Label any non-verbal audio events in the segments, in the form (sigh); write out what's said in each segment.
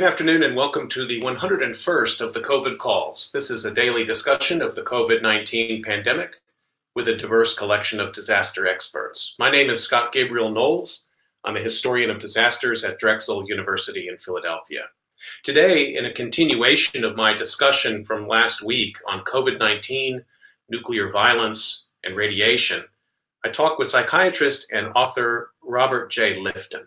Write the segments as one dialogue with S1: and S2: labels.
S1: Good afternoon and welcome to the 101st of the COVID calls. This is a daily discussion of the COVID 19 pandemic with a diverse collection of disaster experts. My name is Scott Gabriel Knowles. I'm a historian of disasters at Drexel University in Philadelphia. Today, in a continuation of my discussion from last week on COVID 19, nuclear violence, and radiation, I talk with psychiatrist and author Robert J. Lifton.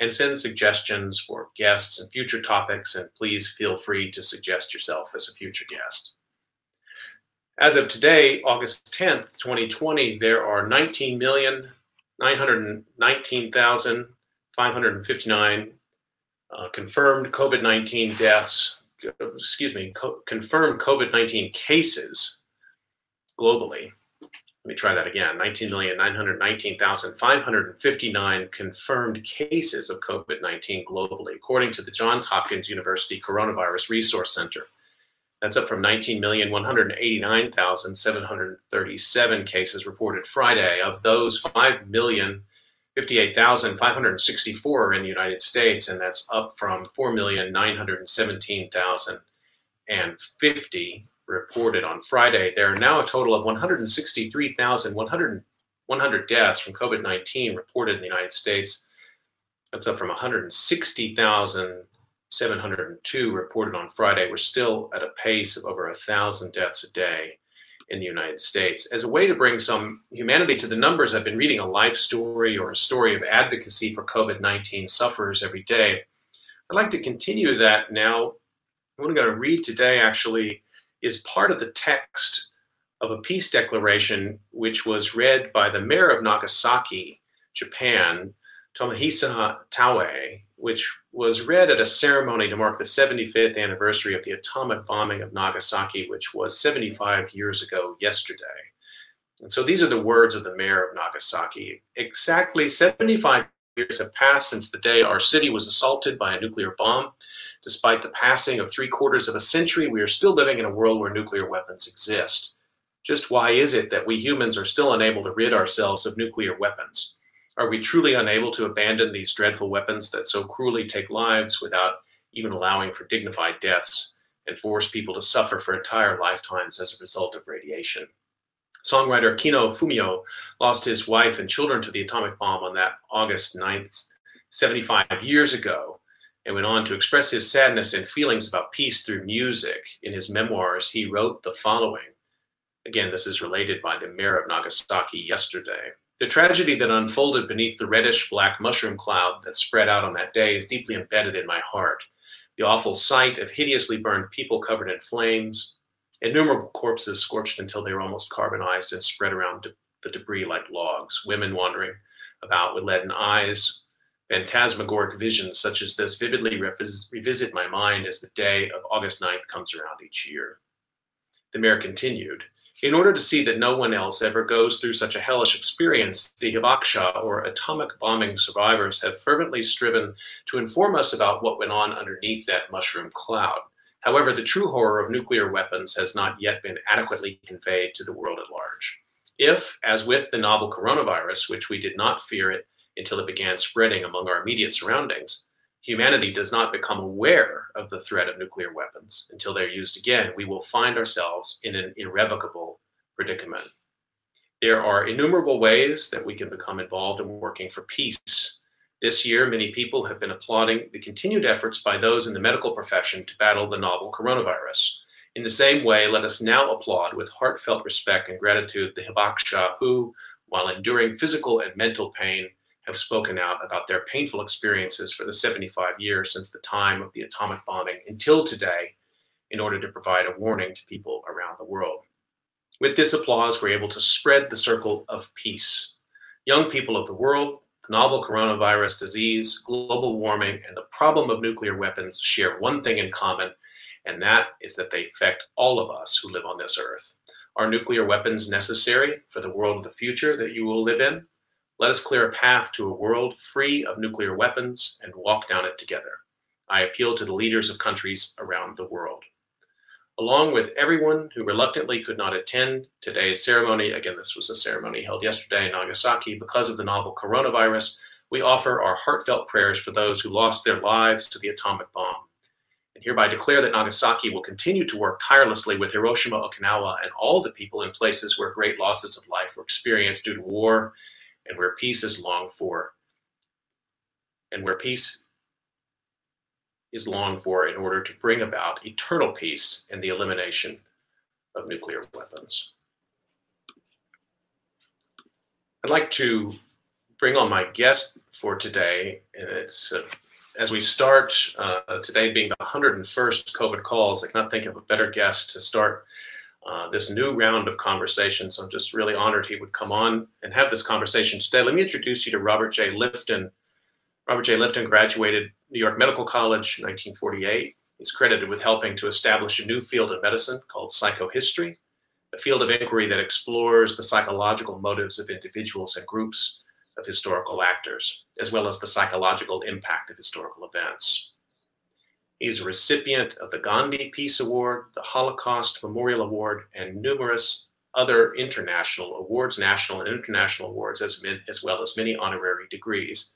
S1: and send suggestions for guests and future topics, and please feel free to suggest yourself as a future guest. As of today, August 10th, 2020, there are 19,919,559 uh, confirmed COVID 19 deaths, excuse me, co- confirmed COVID 19 cases globally let me try that again 19,919,559 confirmed cases of COVID 19 globally, according to the Johns Hopkins University Coronavirus Resource Center. That's up from 19,189,737 cases reported Friday. Of those, 5,058,564 are in the United States, and that's up from 4,917,050 reported on Friday, there are now a total of 163,100 deaths from COVID 19 reported in the United States. That's up from 160,702 reported on Friday. We're still at a pace of over 1,000 deaths a day in the United States. As a way to bring some humanity to the numbers, I've been reading a life story or a story of advocacy for COVID 19 sufferers every day. I'd like to continue that now. I'm going to read today actually is part of the text of a peace declaration which was read by the mayor of Nagasaki, Japan, Tomohisa Taue, which was read at a ceremony to mark the 75th anniversary of the atomic bombing of Nagasaki, which was 75 years ago yesterday. And so these are the words of the mayor of Nagasaki. Exactly 75 years have passed since the day our city was assaulted by a nuclear bomb. Despite the passing of three quarters of a century, we are still living in a world where nuclear weapons exist. Just why is it that we humans are still unable to rid ourselves of nuclear weapons? Are we truly unable to abandon these dreadful weapons that so cruelly take lives without even allowing for dignified deaths and force people to suffer for entire lifetimes as a result of radiation? Songwriter Kino Fumio lost his wife and children to the atomic bomb on that August 9th, 75 years ago and went on to express his sadness and feelings about peace through music. In his memoirs, he wrote the following. Again, this is related by the mayor of Nagasaki yesterday. The tragedy that unfolded beneath the reddish black mushroom cloud that spread out on that day is deeply embedded in my heart. The awful sight of hideously burned people covered in flames, innumerable corpses scorched until they were almost carbonized and spread around the debris like logs, women wandering about with leaden eyes, Phantasmagoric visions such as this vividly revisit my mind as the day of August 9th comes around each year. The mayor continued, in order to see that no one else ever goes through such a hellish experience, the Hibakusha, or atomic bombing survivors, have fervently striven to inform us about what went on underneath that mushroom cloud. However, the true horror of nuclear weapons has not yet been adequately conveyed to the world at large. If, as with the novel coronavirus, which we did not fear it until it began spreading among our immediate surroundings, humanity does not become aware of the threat of nuclear weapons until they're used again, we will find ourselves in an irrevocable predicament. There are innumerable ways that we can become involved in working for peace. This year, many people have been applauding the continued efforts by those in the medical profession to battle the novel coronavirus. In the same way, let us now applaud with heartfelt respect and gratitude the Hibakusha who, while enduring physical and mental pain, have spoken out about their painful experiences for the 75 years since the time of the atomic bombing until today in order to provide a warning to people around the world. With this applause, we're able to spread the circle of peace. Young people of the world, The novel coronavirus disease, global warming, and the problem of nuclear weapons share one thing in common, and that is that they affect all of us who live on this earth. Are nuclear weapons necessary for the world of the future that you will live in? Let us clear a path to a world free of nuclear weapons and walk down it together. I appeal to the leaders of countries around the world. Along with everyone who reluctantly could not attend today's ceremony, again, this was a ceremony held yesterday in Nagasaki because of the novel coronavirus, we offer our heartfelt prayers for those who lost their lives to the atomic bomb and hereby declare that Nagasaki will continue to work tirelessly with Hiroshima, Okinawa, and all the people in places where great losses of life were experienced due to war and where peace is longed for. And where peace is longed for in order to bring about eternal peace and the elimination of nuclear weapons. I'd like to bring on my guest for today, and it's uh, as we start uh, today being the 101st COVID calls, I cannot think of a better guest to start uh, this new round of conversations. I'm just really honored he would come on and have this conversation today. Let me introduce you to Robert J. Lifton. Robert J. Lifton graduated New York Medical College in 1948. He's credited with helping to establish a new field of medicine called psychohistory, a field of inquiry that explores the psychological motives of individuals and groups of historical actors, as well as the psychological impact of historical events. He is a recipient of the Gandhi Peace Award, the Holocaust Memorial Award, and numerous other international awards, national and international awards, as, as well as many honorary degrees.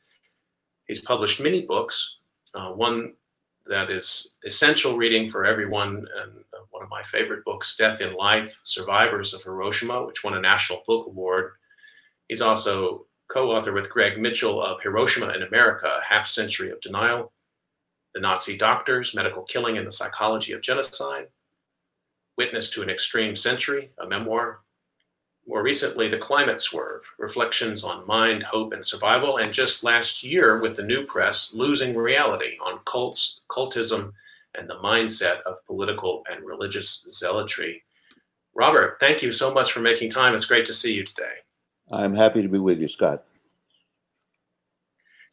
S1: He's published many books, uh, one that is essential reading for everyone, and uh, one of my favorite books, Death in Life Survivors of Hiroshima, which won a National Book Award. He's also co-author with Greg Mitchell of Hiroshima in America, A Half Century of Denial, The Nazi Doctors, Medical Killing and the Psychology of Genocide, Witness to an Extreme Century, a memoir, more recently, The Climate Swerve, Reflections on Mind, Hope, and Survival, and just last year with the new press, Losing Reality on Cults, Cultism, and the Mindset of Political and Religious Zealotry. Robert, thank you so much for making time. It's great to see you today.
S2: I'm happy to be with you, Scott.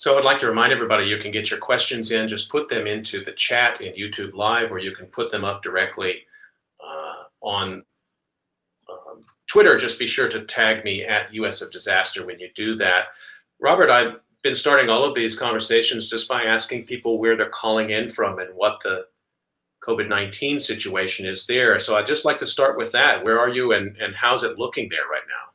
S1: So I'd like to remind everybody you can get your questions in, just put them into the chat in YouTube Live, or you can put them up directly uh, on um, Twitter. Just be sure to tag me at US of Disaster when you do that. Robert, I've been starting all of these conversations just by asking people where they're calling in from and what the COVID 19 situation is there. So I'd just like to start with that. Where are you and, and how's it looking there right now?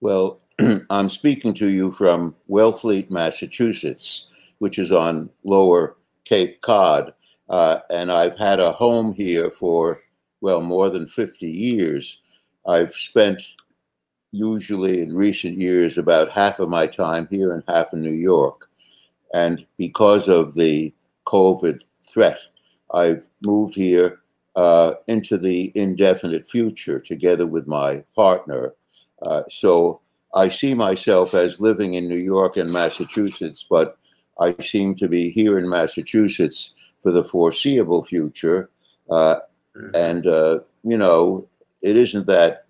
S2: Well, (clears throat) I'm speaking to you from Wellfleet, Massachusetts, which is on lower Cape Cod. Uh, and I've had a home here for, well, more than 50 years. I've spent usually in recent years about half of my time here and half in New York. And because of the COVID threat, I've moved here uh, into the indefinite future together with my partner. Uh, so I see myself as living in New York and Massachusetts, but I seem to be here in Massachusetts for the foreseeable future. Uh, mm-hmm. and, uh, you know, it isn't that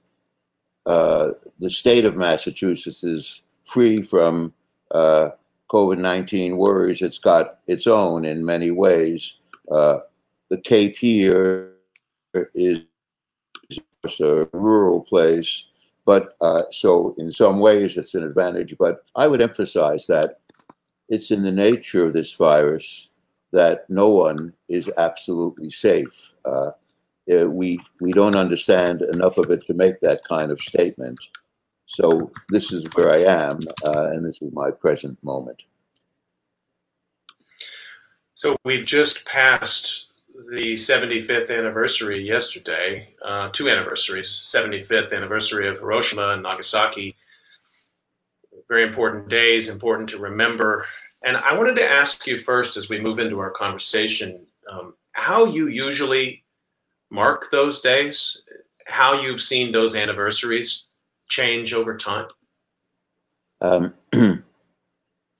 S2: uh, the state of Massachusetts is free from uh, COVID 19 worries. It's got its own in many ways. Uh, the Cape here is a rural place but uh, so in some ways it's an advantage. But I would emphasize that it's in the nature of this virus that no one is absolutely safe. Uh, uh, we we don't understand enough of it to make that kind of statement. So this is where I am, uh, and this is my present moment.
S1: So we've just passed the 75th anniversary yesterday, uh, two anniversaries, 75th anniversary of Hiroshima and Nagasaki. Very important days, important to remember. And I wanted to ask you first, as we move into our conversation, um, how you usually mark those days, how you've seen those anniversaries change over time.
S2: Um, (clears throat)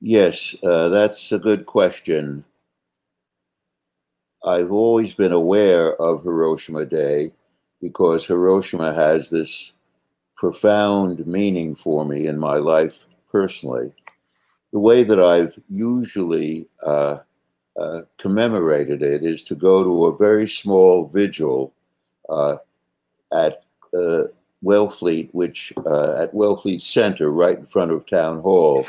S2: yes, uh, that's a good question. I've always been aware of Hiroshima Day because Hiroshima has this profound meaning for me in my life personally. the way that I've usually uh, uh, commemorated it is to go to a very small vigil uh, at uh, Wellfleet, which uh, at Wellfleet Center, right in front of Town Hall.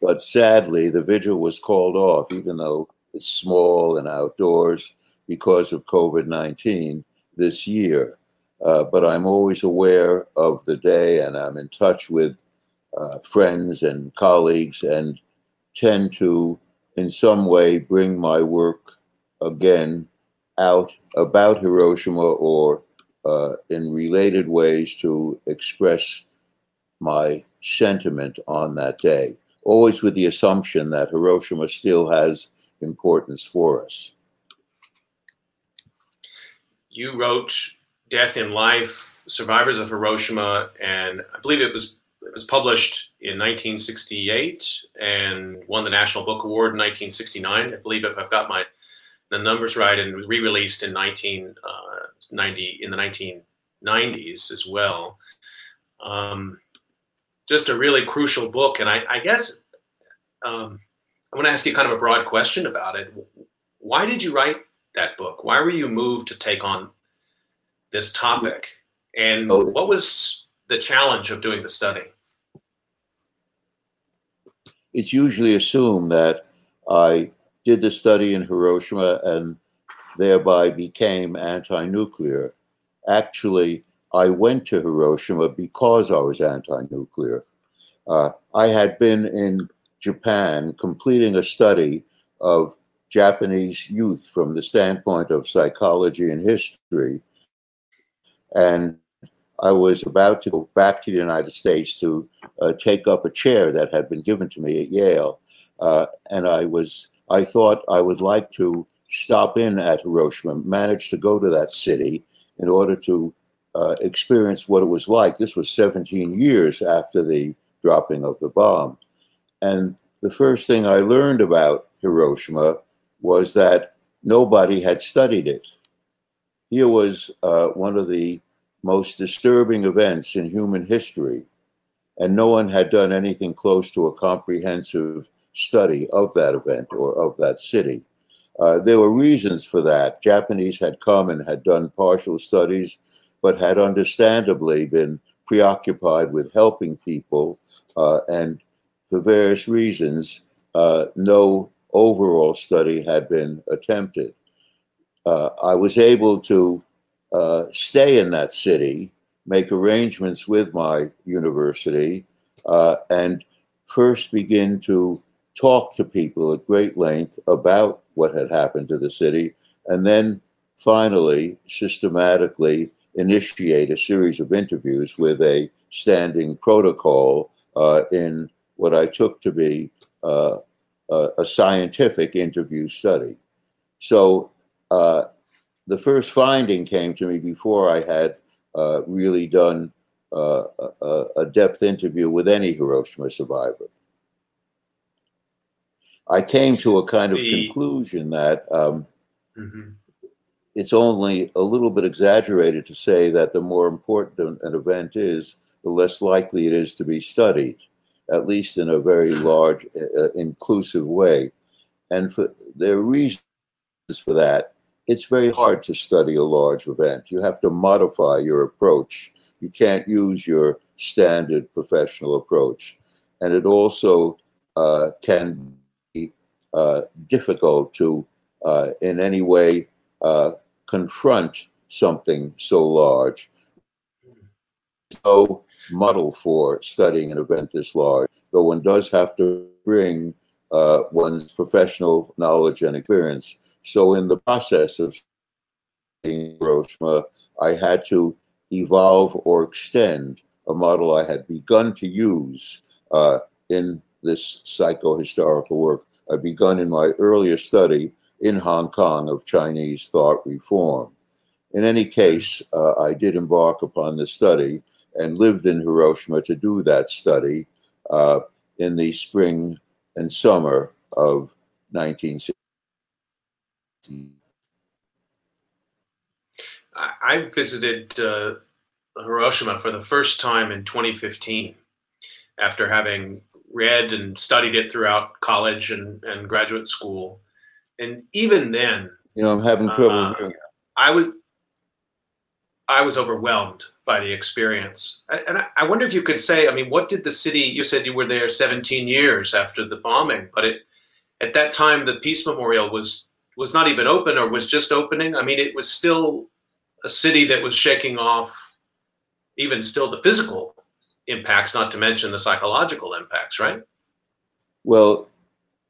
S2: But sadly, the vigil was called off, even though it's small and outdoors because of COVID 19 this year. Uh, but I'm always aware of the day and I'm in touch with uh, friends and colleagues and tend to, in some way, bring my work again out about Hiroshima or uh, in related ways to express my sentiment on that day, always with the assumption that Hiroshima still has importance for us.
S1: You wrote Death in Life, Survivors of Hiroshima, and I believe it was it was published in 1968 and won the National Book Award in 1969. I believe if I've got my the numbers right, and re-released in 1990 uh, in the 1990s as well. Um, just a really crucial book, and I, I guess um, I want to ask you kind of a broad question about it. Why did you write that book? Why were you moved to take on this topic? And oh. what was the challenge of doing the study?
S2: It's usually assumed that I did the study in Hiroshima and thereby became anti nuclear. Actually, I went to Hiroshima because I was anti nuclear. Uh, I had been in Japan completing a study of Japanese youth from the standpoint of psychology and history. And I was about to go back to the United States to uh, take up a chair that had been given to me at Yale. Uh, and I was I thought I would like to stop in at Hiroshima, manage to go to that city in order to uh, experience what it was like. This was 17 years after the dropping of the bomb. And the first thing I learned about Hiroshima was that nobody had studied it. Here was uh, one of the most disturbing events in human history, and no one had done anything close to a comprehensive study of that event or of that city. Uh, there were reasons for that. Japanese had come and had done partial studies, but had understandably been preoccupied with helping people, uh, and for various reasons, uh, no overall study had been attempted. Uh, I was able to uh, stay in that city, make arrangements with my university, uh, and first begin to talk to people at great length about what had happened to the city, and then finally, systematically initiate a series of interviews with a standing protocol uh, in what I took to be uh, a, a, scientific interview study. So uh, the first finding came to me before I had uh, really done uh, a, a depth interview with any Hiroshima survivor. I came to a kind of conclusion that um, mm-hmm. it's only a little bit exaggerated to say that the more important an event is, the less likely it is to be studied, at least in a very large, uh, inclusive way. And for, there are reasons for that. It's very hard to study a large event. You have to modify your approach. You can't use your standard professional approach. And it also uh, can be uh, difficult to uh, in any way uh, confront something so large. No model for studying an event this large, though one does have to bring uh, one's professional knowledge and experience. So, in the process of studying Hiroshima, I had to evolve or extend a model I had begun to use uh, in this psychohistorical work I'd begun in my earlier study in Hong Kong of Chinese thought reform. In any case, uh, I did embark upon the study and lived in Hiroshima to do that study uh, in the spring and summer of 1960.
S1: I visited uh, Hiroshima for the first time in 2015 after having read and studied it throughout college and, and graduate school. And even then,
S2: You know, I'm having trouble.
S1: Uh. I was I was overwhelmed by the experience. And I, wonder if you could say, I mean, what did the city? You said you were there 17 years after the bombing, but it at that time the Peace Memorial was was not even open or was just opening. I mean, it was still a city that was shaking off even still the physical impacts, not to mention the psychological impacts, right?
S2: Well,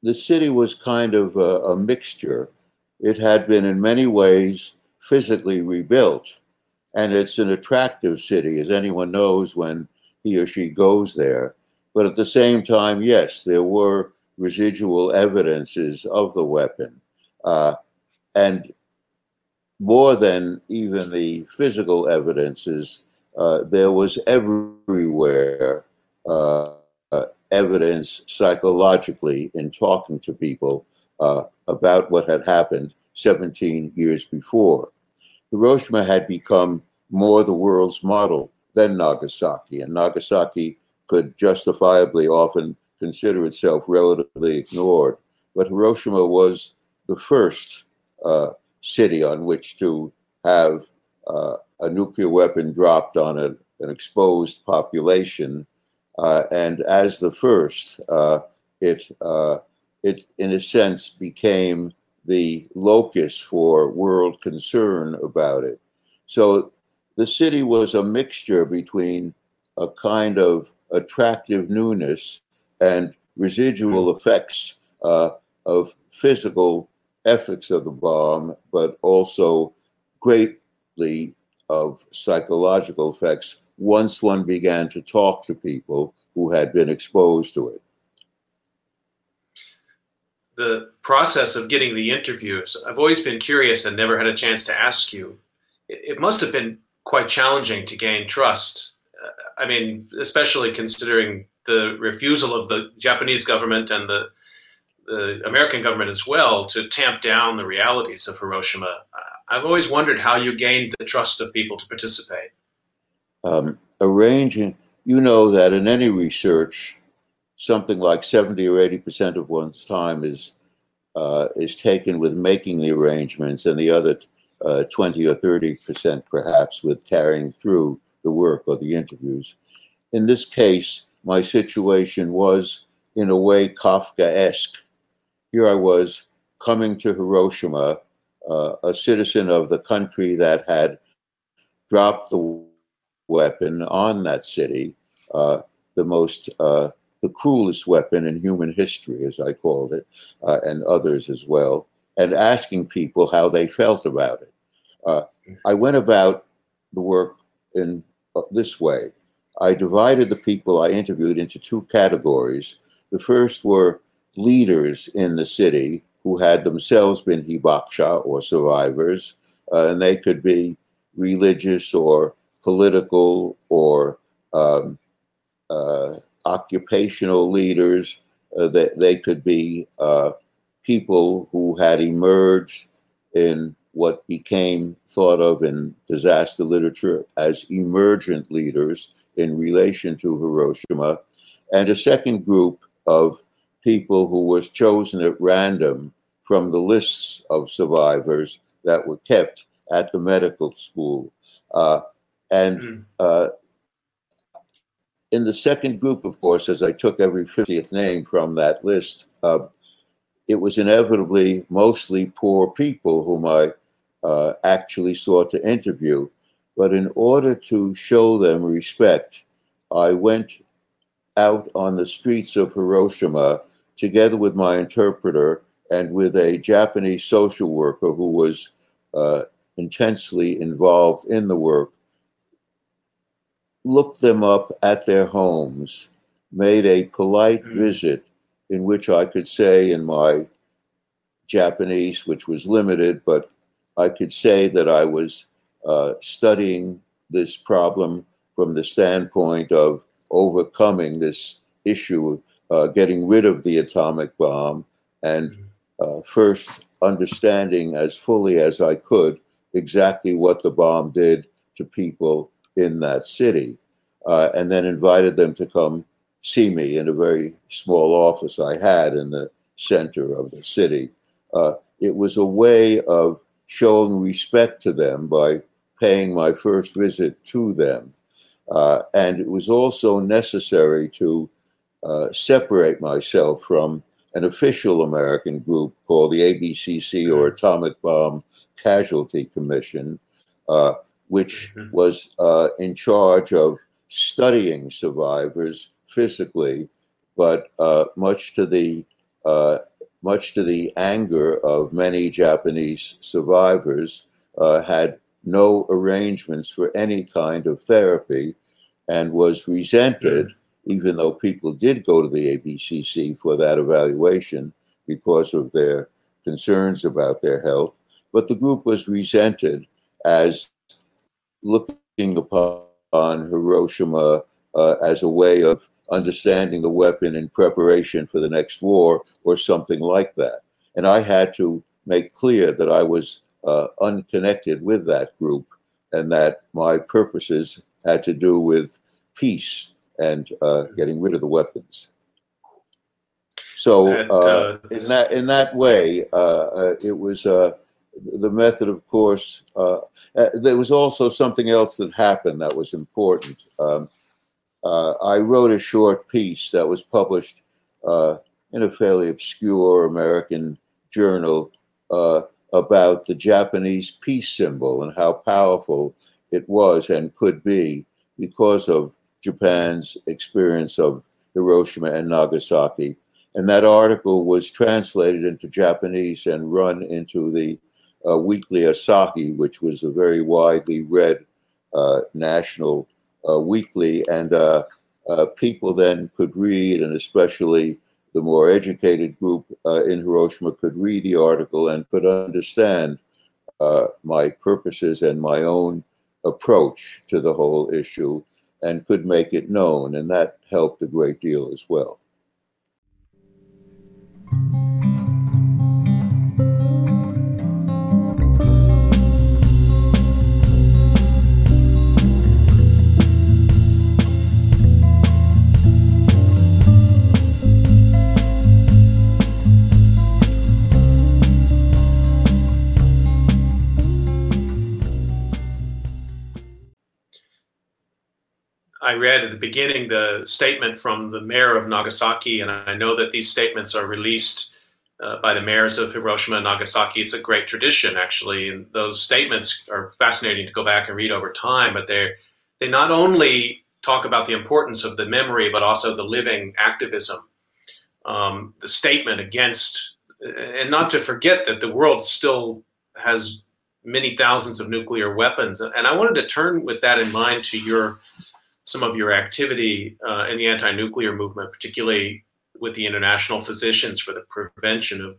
S2: the city was kind of a, a mixture. It had been in many ways physically rebuilt, and it's an attractive city, as anyone knows when he or she goes there. But at the same time, yes, there were residual evidences of the weapon. Uh, and more than even the physical evidences, uh, there was everywhere uh, uh, evidence psychologically in talking to people uh, about what had happened 17 years before. Hiroshima had become more the world's model than Nagasaki, and Nagasaki could justifiably often consider itself relatively ignored. But Hiroshima was the first uh, city on which to have uh, a nuclear weapon dropped on a, an exposed population. Uh, and as the first, uh, it, uh, it, in a sense, became the locus for world concern about it. So the city was a mixture between a kind of attractive newness and residual effects uh, of physical effects of the bomb, but also greatly of psychological effects once one began to talk to people who had been exposed to it.
S1: The process of getting the interviews, I've always been curious and never had a chance to ask you. It, it must have been quite challenging to gain trust. Uh, I mean, especially considering the refusal of the Japanese government and the the American government as well to tamp down the realities of Hiroshima. I've always wondered how you gained the trust of people to participate.
S2: Um, arranging, you know that in any research, something like 70 or 80 percent of one's time is uh, is taken with making the arrangements, and the other uh, 20 or 30 percent perhaps with carrying through the work or the interviews. In this case, my situation was in a way Kafka-esque. Here I was coming to Hiroshima, uh, a citizen of the country that had dropped the weapon on that city, uh, the most, uh, the cruelest weapon in human history, as I called it, uh, and others as well, and asking people how they felt about it. Uh, I went about the work in uh, this way. I divided the people I interviewed into two categories. The first were leaders in the city who had themselves been hibakusha or survivors, uh, and they could be religious or political or um, uh, occupational leaders. Uh, they, they could be uh, people who had emerged in what became thought of in disaster literature as emergent leaders in relation to Hiroshima, and a second group of people who was chosen at random from the lists of survivors that were kept at the medical school. Uh, and uh, in the second group, of course, as I took every 50th name from that list, uh, it was inevitably mostly poor people whom I uh, actually sought to interview. But in order to show them respect, I went out on the streets of Hiroshima together with my interpreter and with a Japanese social worker who was uh, intensely involved in the work, looked them up at their homes, made a polite
S1: Mm.
S2: visit in which I could say in my Japanese, which was limited, but I could say that I was uh, studying this problem from the standpoint of overcoming this issue, uh, getting rid of the atomic bomb, and uh, first understanding as fully as I could exactly what the bomb did to people in that city, uh, and then invited them to come see me in a very small office I had in the center of the city. Uh, it was a way of showing respect to them by paying my first visit to them. Uh, and it was also necessary to uh, separate myself from an official American group called the ABCC or mm-hmm. Atomic Bomb Casualty Commission, uh, which mm-hmm. was uh, in charge of studying survivors physically, but uh, much to the uh, much to the anger of many Japanese survivors, uh, had no arrangements for any kind of therapy, and was resented. Mm-hmm even though people did go to the ABCC for that evaluation because of their concerns about their health. But the group was resented as looking upon Hiroshima uh, as a way of understanding the weapon in preparation for the next war or something like that. And I had to make clear that I was uh, unconnected with that group and that my purposes had to do with peace and uh, getting rid of the weapons. So and, uh, uh in that in that way, uh, uh, it was the method. Of course, uh, uh, there was also something else that happened that was important. Um, uh, I wrote a short piece that was published in a fairly obscure American journal about the Japanese peace symbol and how powerful it was and could be because of Japan's experience of Hiroshima and Nagasaki. And that article was translated into Japanese and run into the uh, weekly Asahi, which was a very widely read uh, national uh, weekly. And uh, uh, people then could read, and especially the more educated group uh, in Hiroshima could read the article and could understand my purposes and my own approach to the whole issue and could make it known, and that helped a great deal as well.
S1: I read at the beginning the statement from the mayor of Nagasaki, and I know that these statements are released uh, by the mayors of Hiroshima and Nagasaki. It's a great tradition, actually, and those statements are fascinating to go back and read over time. But they they not only talk about the importance of the memory, but also the living activism, um, the statement against, and not to forget that the world still has many thousands of nuclear weapons. And I wanted to turn with that in mind to your some of your activity uh, in the anti-nuclear movement, particularly with the International Physicians for the Prevention of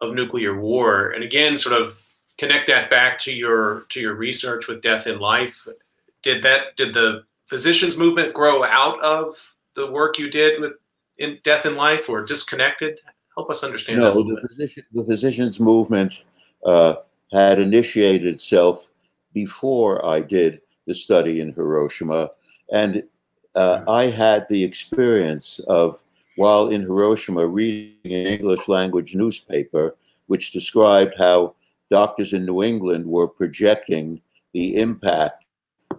S1: of Nuclear War, and again, sort of connect that back to your to your research with Death in Life. Did that did the physicians movement grow out of the work you did with in Death in Life, or disconnected? Help us understand.
S2: No, the physician the physicians movement uh, had initiated itself before I did the study in Hiroshima and uh, I had the experience of, while in Hiroshima, reading an English language newspaper which described how doctors in New England were projecting the impact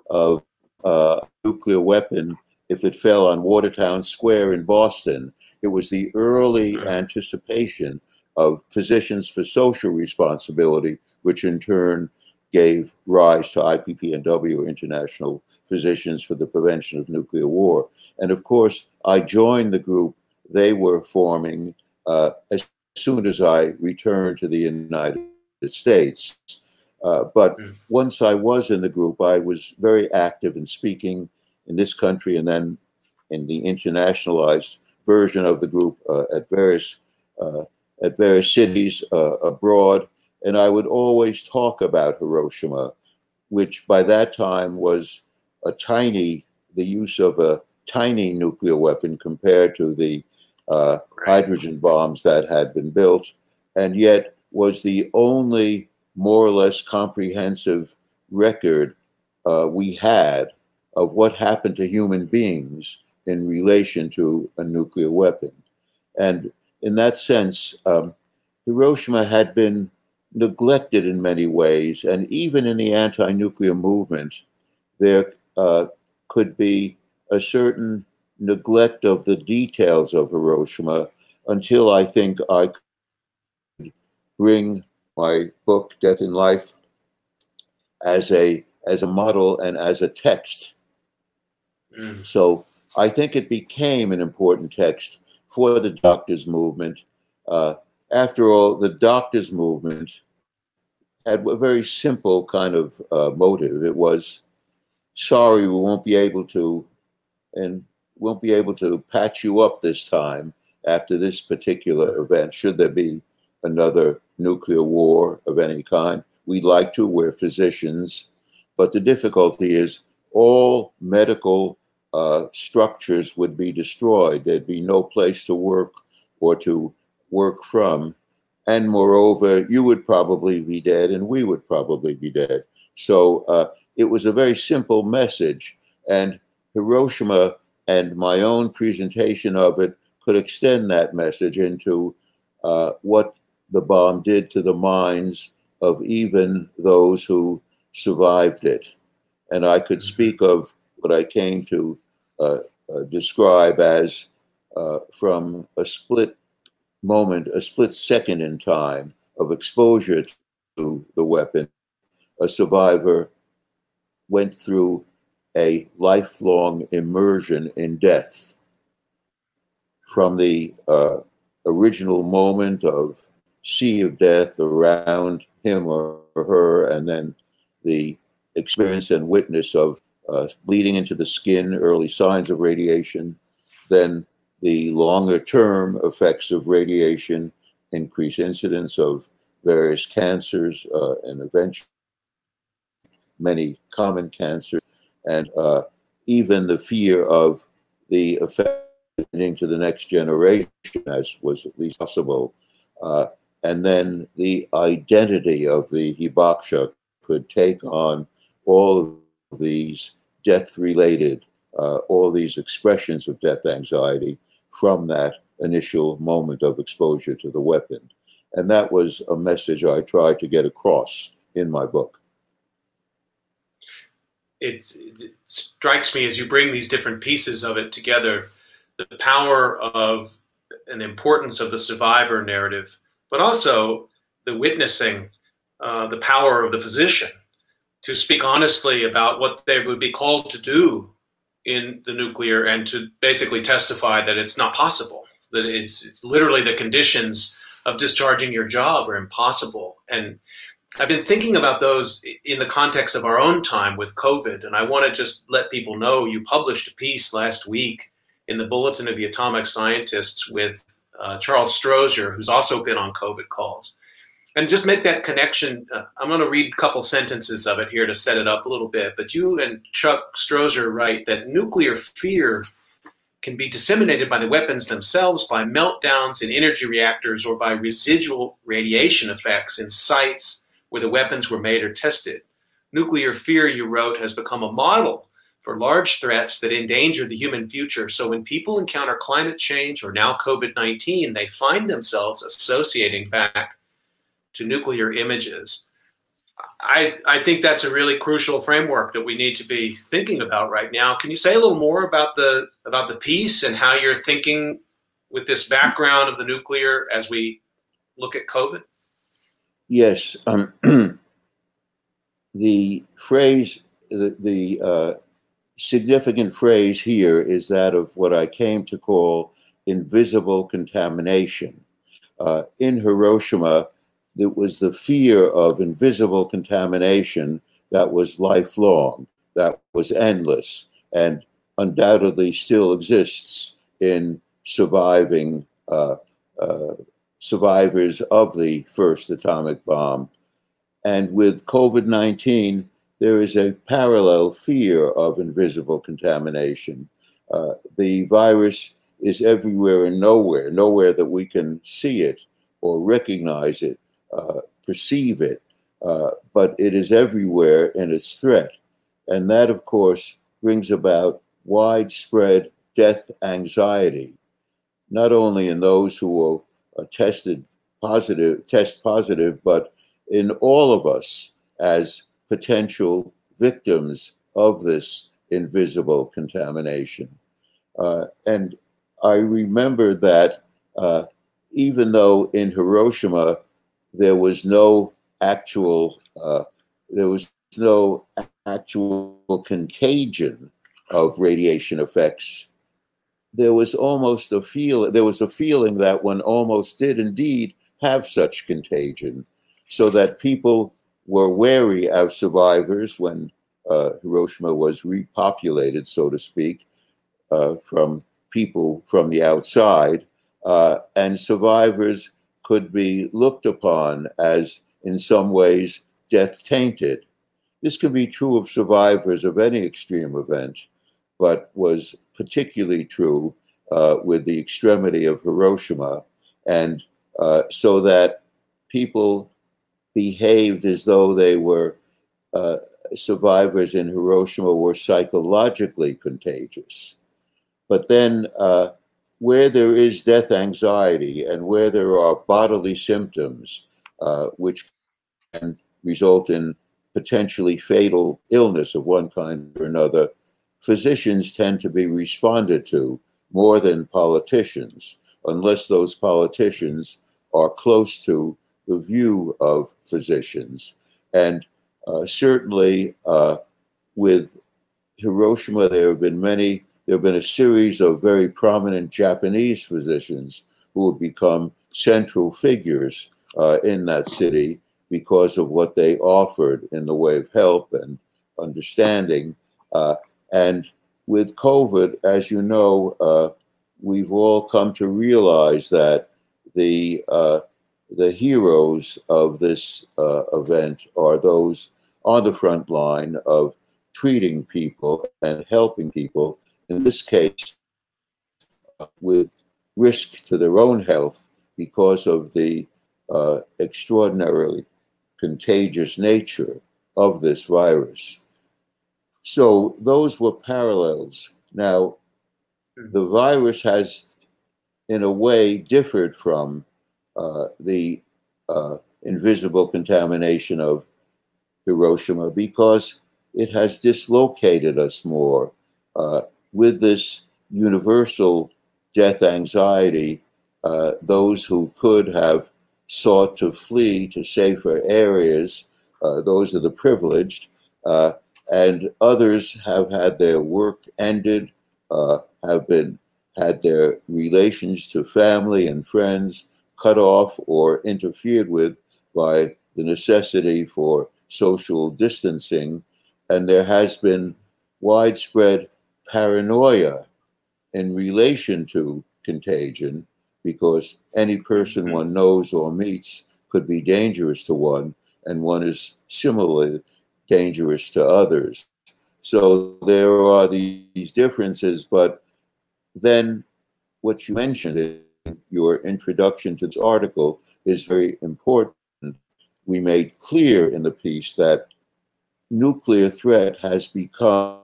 S2: of a uh, nuclear weapon if it fell on Watertown Square in Boston. It was the early anticipation of physicians for social responsibility, which in turn gave rise to IPPNW, International Physicians for the Prevention of Nuclear War. And of course, I joined the group they were forming uh, as soon as I returned to the United States. Uh, but mm. once I was in the group, I was very active in speaking in this country and then in the internationalized version of the group uh, at various uh, at various cities uh, abroad and I would always talk about Hiroshima, which by that time was a tiny, the use of a tiny nuclear weapon compared to the uh, hydrogen bombs that had been built, and yet was the only more or less comprehensive record uh, we had of what happened to human beings in relation to a nuclear weapon. And in that sense, um, Hiroshima had been neglected in many ways, and even in the anti nuclear movement, there uh, could be a certain neglect of the details of Hiroshima until I think I could bring my book, Death in Life, as a as a model and as a text. Mm. So I think it became an important text for the doctors' movement. Uh, after all, the doctors' movement had a very simple kind of uh, motive. It was, sorry, we won't be able to, and won't be able to patch you up this time after this particular event. Should there be another nuclear war of any kind, we'd like to. We're physicians, but the difficulty is all medical uh, structures would be destroyed. There'd be no place to work or to work from. And moreover, you would probably be dead and we would probably be dead. So uh, it was a very simple message. And Hiroshima and my own presentation of it could extend that message into uh, what the bomb did to the minds of even those who survived it. And I could mm-hmm. speak of what I came to uh, uh, describe as uh, from a split moment, a split second in time of exposure to the weapon, a survivor went through a lifelong immersion in death. From the uh, original moment of sea of death around him or her, and then the experience and witness of uh, bleeding into the skin, early signs of radiation, then the longer term effects of radiation, increased incidence of various cancers, uh, and eventually many common cancers, and uh, even the fear of the effect to the next generation, as was at least possible. Uh, and then the identity of the hibakusha could take on all of these death related, uh, all these expressions of death anxiety from that initial moment of exposure to the weapon. And that was a message I tried to get across in my book.
S1: It, it strikes me as you bring these different pieces of it together the power of and importance of the survivor narrative, but also the witnessing, uh, the power of the physician to speak honestly about what they would be called to do in the nuclear and to basically testify that it's not possible, that it's, it's literally the conditions of discharging your job are impossible. And I've been thinking about those in the context of our own time with COVID. And I want to just let people know you published a piece last week in the Bulletin of the Atomic Scientists with uh, Charles Strozier, who's also been on COVID calls and just make that connection. Uh, I'm going to read a couple sentences of it here to set it up a little bit. But you and Chuck Strozier write that nuclear fear can be disseminated by the weapons themselves, by meltdowns in energy reactors, or by residual radiation effects in sites where the weapons were made or tested. Nuclear fear, you wrote, has become a model for large threats that endanger the human future. So when people encounter climate change or now COVID 19, they find themselves associating back to nuclear images. I, I think that's a really crucial framework that we need to be thinking about right now. Can you say a little more about the about the piece and how you're thinking with this background of the nuclear as we look at COVID?
S2: Yes, um, (clears throat) the phrase, the, the uh, significant phrase here is that of what I came to call invisible contamination. Uh, in Hiroshima, it was the fear of invisible contamination that was lifelong, that was endless, and undoubtedly still exists in surviving uh, uh, survivors of the first atomic bomb. And with COVID 19, there is a parallel fear of invisible contamination. Uh, the virus is everywhere and nowhere, nowhere that we can see it or recognize it uh, perceive it, uh, but it is everywhere in its threat. And that, of course, brings about widespread death anxiety, not only in those who were uh, tested positive, test positive, but in all of us as potential victims of this invisible contamination. Uh, and I remember that uh, even though in Hiroshima there was no actual uh, there was no actual contagion of radiation effects. There was almost a feel there was a feeling that one almost did indeed have such contagion so that people were wary of survivors when uh, Hiroshima was repopulated, so to speak, uh, from people from the outside, uh, and survivors could be looked upon as, in some ways, death tainted. This can be true of survivors of any extreme event, but was particularly true uh, with the extremity of Hiroshima. And uh, so that people behaved as though they were uh, survivors in Hiroshima were psychologically contagious. But then, uh, where there is death anxiety and where there are bodily symptoms, uh, which can result in potentially fatal illness of one kind or another, physicians tend to be responded to more than politicians, unless those politicians are close to the view of physicians. And uh, certainly uh, with Hiroshima, there have been many, there have been a series of very prominent Japanese physicians who have become central figures uh, in that city because of what they offered in the way of help and understanding. Uh, and with COVID, as you know, uh, we've all come to realize that the uh, the heroes of this uh, event are those on the front line of treating people and helping people. In this case, with risk to their own health because of the uh, extraordinarily contagious nature of this virus. So those were parallels. Now, hmm. the virus has, in a way, differed from uh, the uh, invisible contamination of Hiroshima because it has dislocated us more uh, with this universal death anxiety. Uh, those who could have sought to flee to safer areas, uh, those are the privileged, and others have had their work ended, uh, have been had their relations to family and friends cut off or interfered with by the necessity for social distancing, and there has been widespread paranoia in relation to contagion because any person mm-hmm. one knows or meets could be dangerous to one, and one is similarly dangerous to others. So there are these differences, but then what you mentioned in your introduction to this article is very important. We made clear in the piece that nuclear threat has become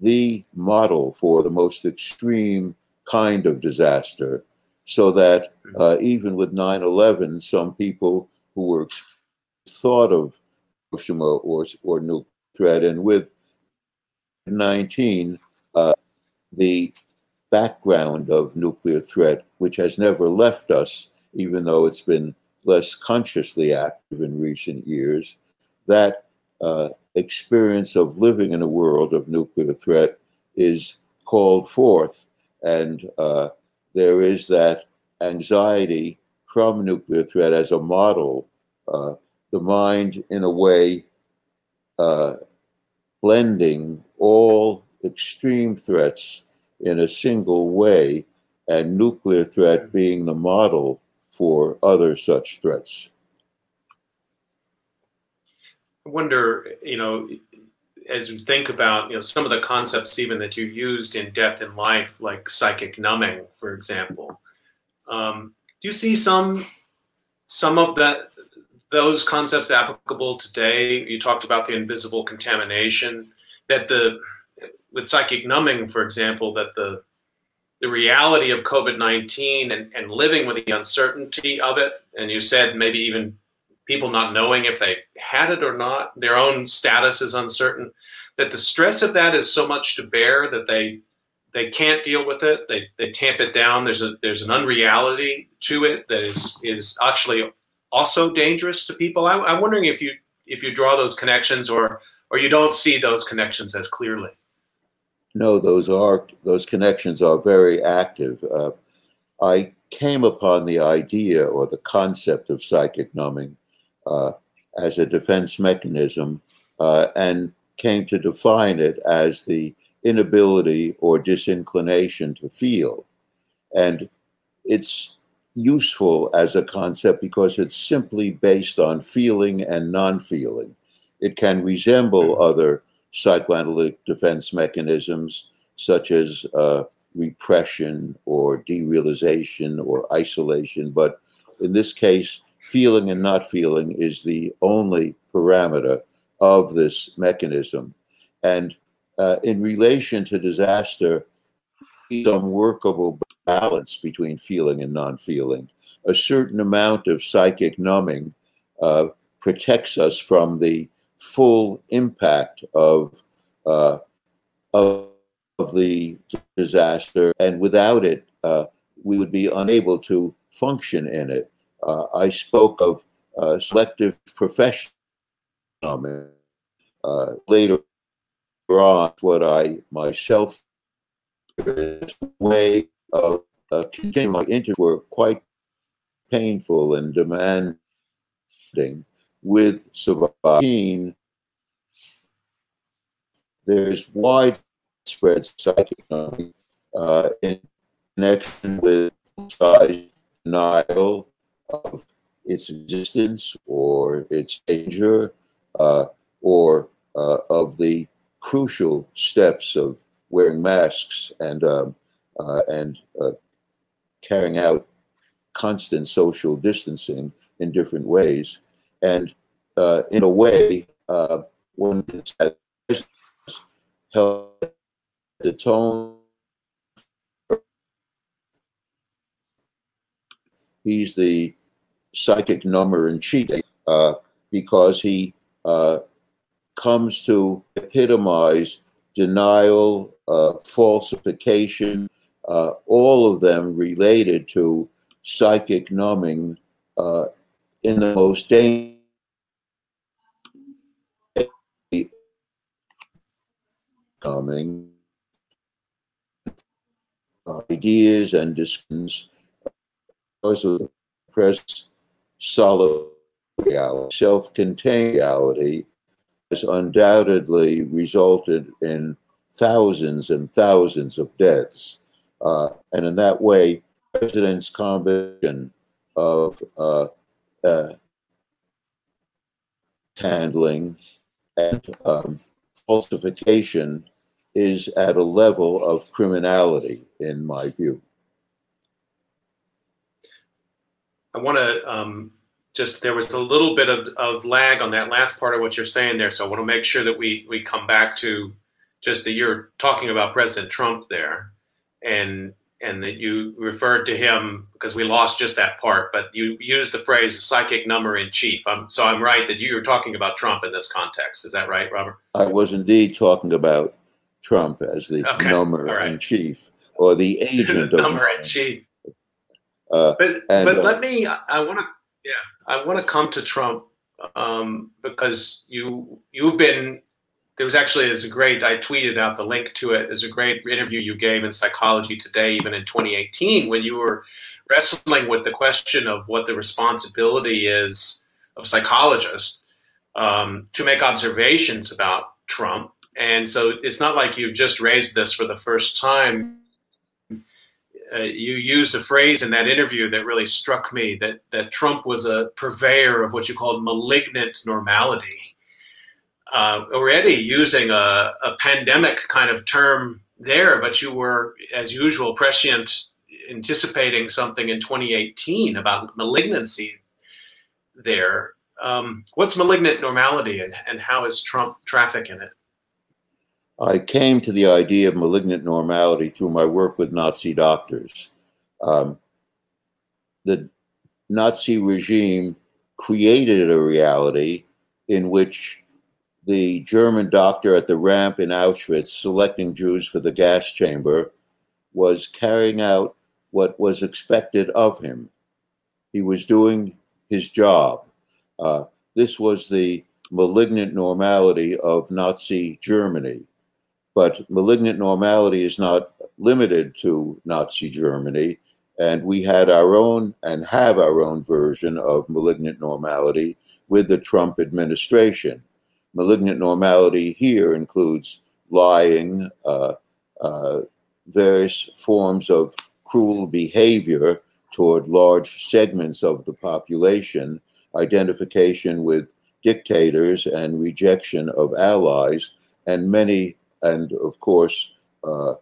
S2: the model for the most extreme kind of disaster, so that uh, even with 9 11, some people who were thought of Hiroshima or, or nuclear threat. And with 19, uh, the background of nuclear threat, which has never left us, even though it's been less consciously active in recent years, that uh, experience of living in a world of nuclear threat is called forth. And uh, there is that anxiety from nuclear threat as a model. Uh, the mind, in a way, uh, blending all extreme threats in a single way, and nuclear threat being the model for other such threats.
S1: Wonder, you know, as you think about, you know, some of the concepts even that you used in Death and Life, like psychic numbing, for example. Um, do you see some some of that those concepts applicable today? You talked about the invisible contamination that the with psychic numbing, for example, that the the reality of COVID 19 and, and living with the uncertainty of it. And you said maybe even people not knowing if they had it or not, their own status is uncertain, that the stress of that is so much to bear that they they can't deal with it. They, they tamp it down. There's a there's an unreality to it that is is actually also dangerous to people. I, I'm wondering if you if you draw those connections or or you don't see those connections as clearly.
S2: No, those are those connections are very active. Uh, I came upon the idea or the concept of psychic numbing as a defense mechanism uh, and came to define it as the inability or disinclination to feel. And it's useful as a concept because it's simply based on feeling and non feeling. It can resemble other psychoanalytic defense mechanisms such as uh, repression or derealization or isolation, but in this case, feeling and not feeling is the only parameter of this mechanism. And uh, in relation to disaster, some workable balance between feeling and non feeling. A certain amount of psychic numbing uh, protects us from the full impact of, uh, of, of, the disaster, and without it, uh, we would be unable to function in it. Uh, I spoke of uh, selective professional numbing. Uh, later on, what I myself way of uh, continuing my interviews were quite painful and demanding with surviving. There's widespread psychic uh, in connection with denial of its existence or its danger uh, or uh, of the crucial steps of wearing masks and um, uh, and uh, carrying out constant social distancing in different ways. And uh, in a way, uh, one help the tone. He's the psychic number in cheating uh, because he uh, comes to epitomize denial, uh, falsification, uh, all of them related to psychic numbing uh, in the most dangerous coming ideas and discussions because of the present solid reality, self-contained reality has undoubtedly resulted in thousands and thousands of deaths. Uh, and in that way, President's combination of uh, uh, handling and um, falsification is at a level of criminality, in my view.
S1: I want to um, just there was a little bit of, of lag on that last part of what you're saying there. So I want to make sure that we we come back to just that you're talking about President Trump there, and and that you referred to him because we lost just that part, but you used the phrase "psychic number in chief." I'm, so I'm right that you were talking about Trump in this context. Is that right, Robert?
S2: I was indeed talking about Trump as the okay. number right. in chief or the agent
S1: of (laughs) number in chief. Uh, but and, but uh, let me. I want to. Yeah, I want to come to Trump um, because you you've been there was actually there's a great I tweeted out the link to it. There's a great interview you gave in Psychology Today, even in 2018, when you were wrestling with the question of what the responsibility is of psychologists um, to make observations about Trump. And so it's not like you've just raised this for the first time. Uh, you used a phrase in that interview that really struck me that that Trump was a purveyor of what you called malignant normality uh, already using a, a, pandemic kind of term there, but you were, as usual, prescient, anticipating something in 2018 about malignancy there. Um, what's malignant normality and, and how is Trump traffic in it?
S2: I came to the idea of malignant normality through my work with Nazi doctors. Um, the Nazi regime created a reality in which the German doctor at the ramp in Auschwitz, selecting Jews for the gas chamber, was carrying out what was expected of him. He was doing his job. Uh, this was the malignant normality of Nazi Germany. But malignant normality is not limited to Nazi Germany. And we had our own and have our own version of malignant normality with the Trump administration. Malignant normality here includes lying, uh, uh, various forms of cruel behavior toward large segments of the population, identification with dictators and rejection of allies, and many, and of course, uh,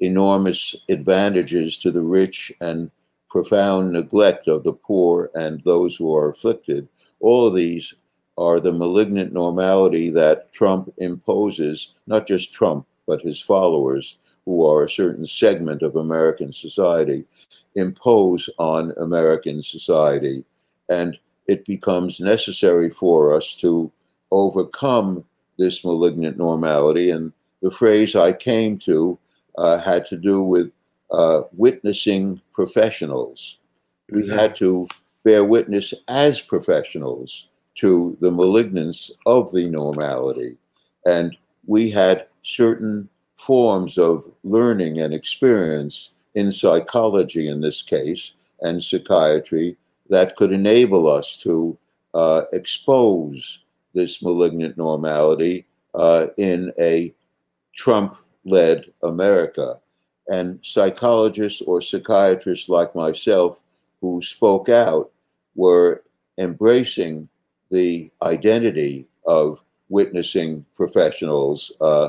S2: enormous advantages to the rich and profound neglect of the poor and those who are afflicted. All of these are the malignant normality that Trump imposes, not just Trump, but his followers, who are a certain segment of American society, impose on American society. And it becomes necessary for us to overcome this malignant normality. And the phrase I came to uh, had to do with uh, witnessing professionals. We mm-hmm. had to bear witness as professionals to the malignance of the normality. And we had certain forms of learning and experience in psychology, in this case, and psychiatry that could enable us to uh, expose this malignant normality uh, in a Trump led America. And psychologists or psychiatrists like myself who spoke out were embracing the identity of witnessing professionals, uh,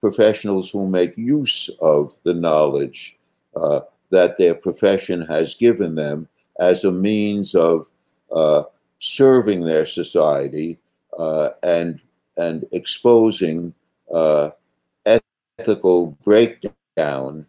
S2: professionals who make use of the knowledge uh, that their profession has given them as a means of uh, serving their society uh, and and exposing uh, ethical breakdown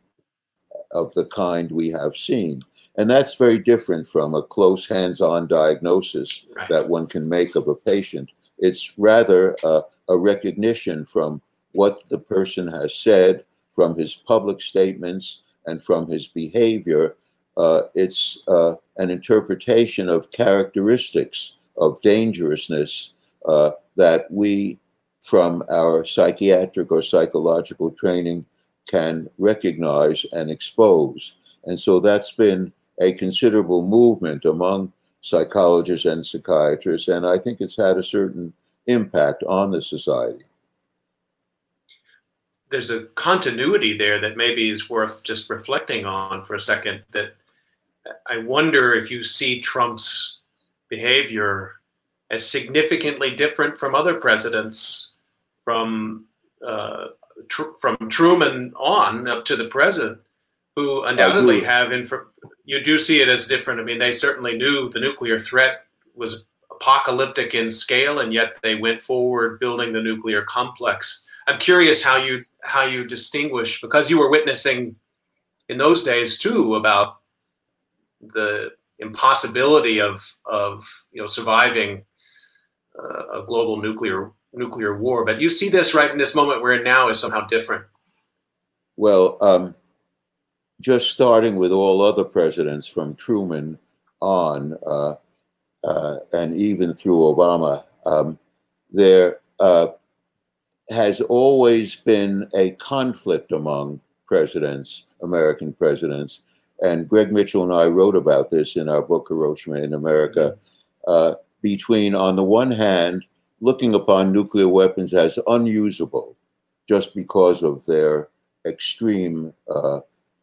S2: of the kind we have seen. And that's very different from a close hands on diagnosis right. that one can make of a patient. It's rather a, a recognition from what the person has said, from his public statements, and from his behavior. Uh, it's uh, an interpretation of characteristics of dangerousness uh, that we from our psychiatric or psychological training can recognize and expose. And so that's been a considerable movement among psychologists and psychiatrists, and I think it's had a certain impact on the society.
S1: There's a continuity there that maybe is worth just reflecting on for a second. That I wonder if you see Trump's behavior as significantly different from other presidents from uh, tr- from Truman on up to the present, who undoubtedly have info. You do see it as different. I mean, they certainly knew the nuclear threat was apocalyptic in scale, and yet they went forward building the nuclear complex. I'm curious how you how you distinguish because you were witnessing in those days too about the impossibility of of you know surviving uh, a global nuclear nuclear war. But you see this right in this moment we're in now is somehow different.
S2: Well, um, just starting with all other presidents from Truman on, uh, uh, and even through Obama, um, there uh, has always been a conflict among presidents, American presidents. And Greg Mitchell and I wrote about this in our book, Hiroshima in America, uh, between, on the one hand, looking upon nuclear weapons as unusable just because of their extreme uh,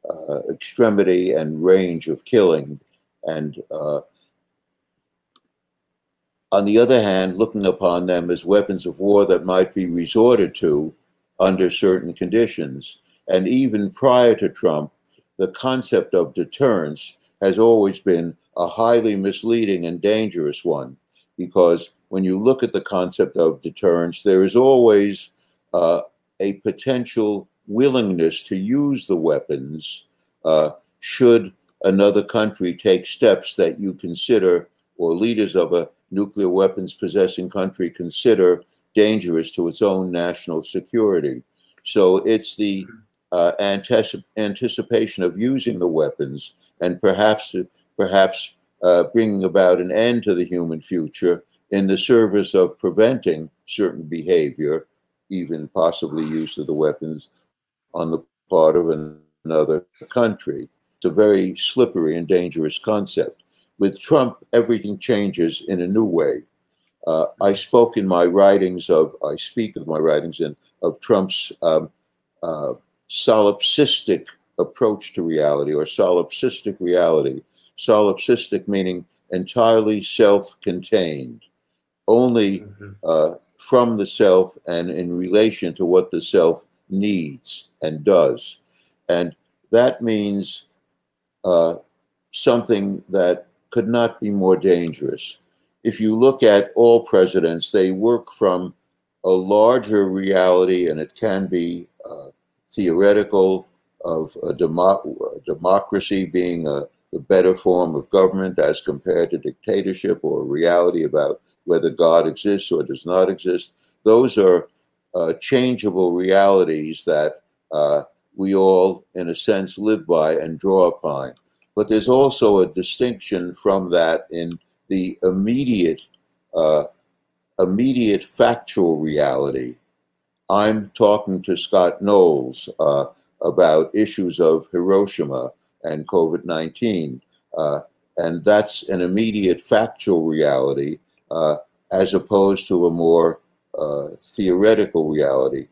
S2: uh, extremity and range of killing. And uh, on the other hand, looking upon them as weapons of war that might be resorted to under certain conditions. And even prior to Trump, the concept of deterrence has always been a highly misleading and dangerous one because when you look at the concept of deterrence, there is always uh, a potential willingness to use the weapons uh, should another country take steps that you consider, or leaders of a nuclear weapons possessing country consider dangerous to its own national security. So it's the uh, anticip- anticipation of using the weapons and perhaps perhaps uh, bringing about an end to the human future in the service of preventing certain behavior, even possibly use of the weapons on the part of another country. It's a very slippery and dangerous concept. With Trump, everything changes in a new way. Uh, I spoke in my writings of, I speak of my writings in, of Trump's um, uh, solipsistic approach to reality or solipsistic reality. Solipsistic meaning entirely self contained, only mm-hmm. uh, from the self and in relation to what the self needs and does. And that means uh, something that could not be more dangerous. If you look at all presidents, they work from a larger reality, and it can be uh, theoretical of a, demo- democracy being a, a, better form of government as compared to dictatorship or reality about whether God exists or does not exist. Those are uh, changeable realities that uh, we all, in a sense, live by and draw upon. But there's also a distinction from that in the immediate, uh, immediate factual reality. I'm talking to Scott Knowles uh, about issues of Hiroshima and COVID 19. Uh, and that's an immediate factual reality uh, as opposed to a more uh, theoretical reality.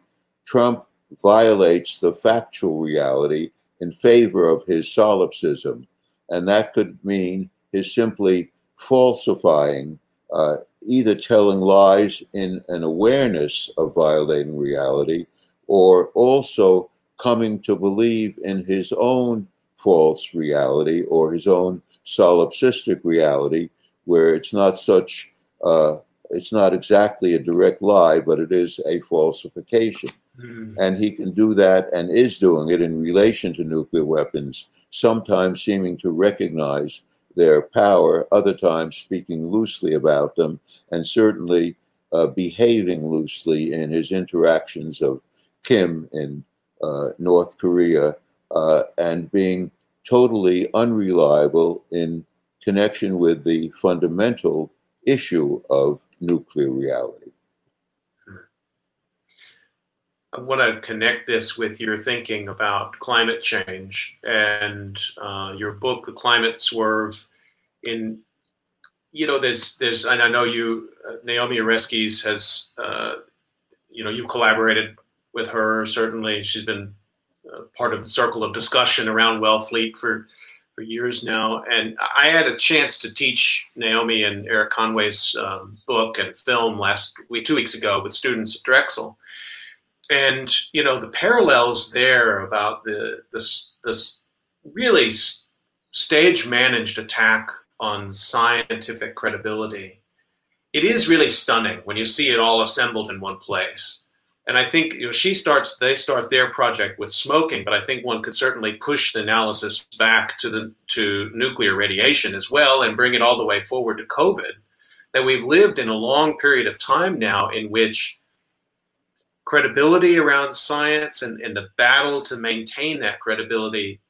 S2: Trump violates the factual reality in favor of his solipsism. And that could mean his simply falsifying, uh, either telling lies in an awareness of violating reality or also coming to believe in his own false reality or his own solipsistic reality, where it's not such uh, it's not exactly a direct lie, but it is a falsification. Mm. And he can do that and is doing it in relation to nuclear weapons, sometimes seeming to recognize their power, other times speaking loosely about them, and certainly uh, behaving loosely in his interactions of Kim in uh, North Korea uh, and being totally unreliable in connection with the fundamental issue of nuclear reality.
S1: I want to connect this with your thinking about climate change and uh, your book, The Climate Swerve. In you know, there's there's, and I know you, uh, Naomi Oreskes has, uh, you know, you've collaborated with her. Certainly, she's been uh, part of the circle of discussion around Wellfleet for for years now. And I had a chance to teach Naomi and Eric Conway's um, book and film last week, two weeks ago, with students at Drexel. And you know the parallels there about the this this really stage managed attack on scientific credibility. It is really stunning when you see it all assembled in one place and I think you know, she starts, they start their project with smoking, but I think one could certainly push the analysis back to the to nuclear radiation as well, and bring it all the way forward to COVID. That we've lived in a long period of time now in which credibility around science and, and the battle to maintain that credibility